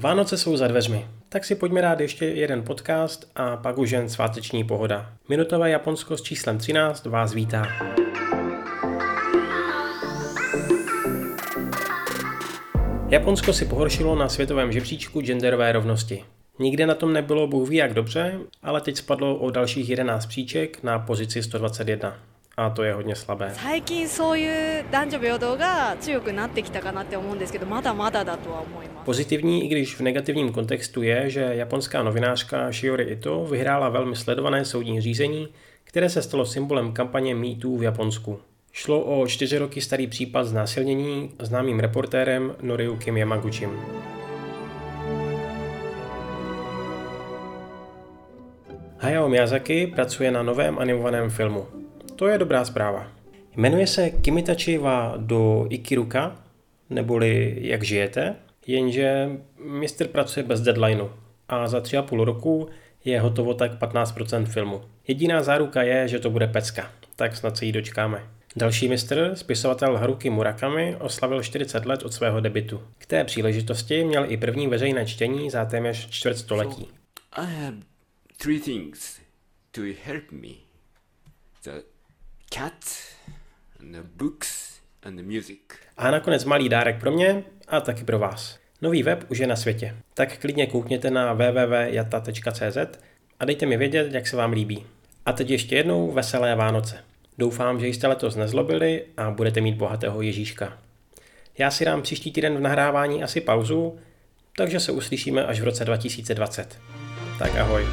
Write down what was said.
Vánoce jsou za dveřmi, tak si pojďme dát ještě jeden podcast a pak už jen sváteční pohoda. Minutové Japonsko s číslem 13 vás vítá. Japonsko si pohoršilo na světovém žebříčku genderové rovnosti. Nikde na tom nebylo bůh ví jak dobře, ale teď spadlo o dalších 11 příček na pozici 121 a to je hodně slabé. Pozitivní, i když v negativním kontextu je, že japonská novinářka Shiori Ito vyhrála velmi sledované soudní řízení, které se stalo symbolem kampaně MeToo v Japonsku. Šlo o čtyři roky starý případ znásilnění známým reportérem Noriyukim Yamaguchim. Hayao Miyazaki pracuje na novém animovaném filmu. To je dobrá zpráva. Jmenuje se Kimitachi wa do Ikiruka, neboli Jak žijete, jenže mistr pracuje bez deadlineu a za tři a půl roku je hotovo tak 15% filmu. Jediná záruka je, že to bude pecka, tak snad se jí dočkáme. Další mistr, spisovatel Haruki Murakami, oslavil 40 let od svého debitu. K té příležitosti měl i první veřejné čtení za téměř čtvrt století. So, I have three things to help me. The cat, and the books and the music. A nakonec malý dárek pro mě a taky pro vás. Nový web už je na světě, tak klidně koukněte na www.jata.cz a dejte mi vědět, jak se vám líbí. A teď ještě jednou veselé Vánoce. Doufám, že jste letos nezlobili a budete mít bohatého Ježíška. Já si dám příští týden v nahrávání asi pauzu, takže se uslyšíme až v roce 2020. Tak ahoj.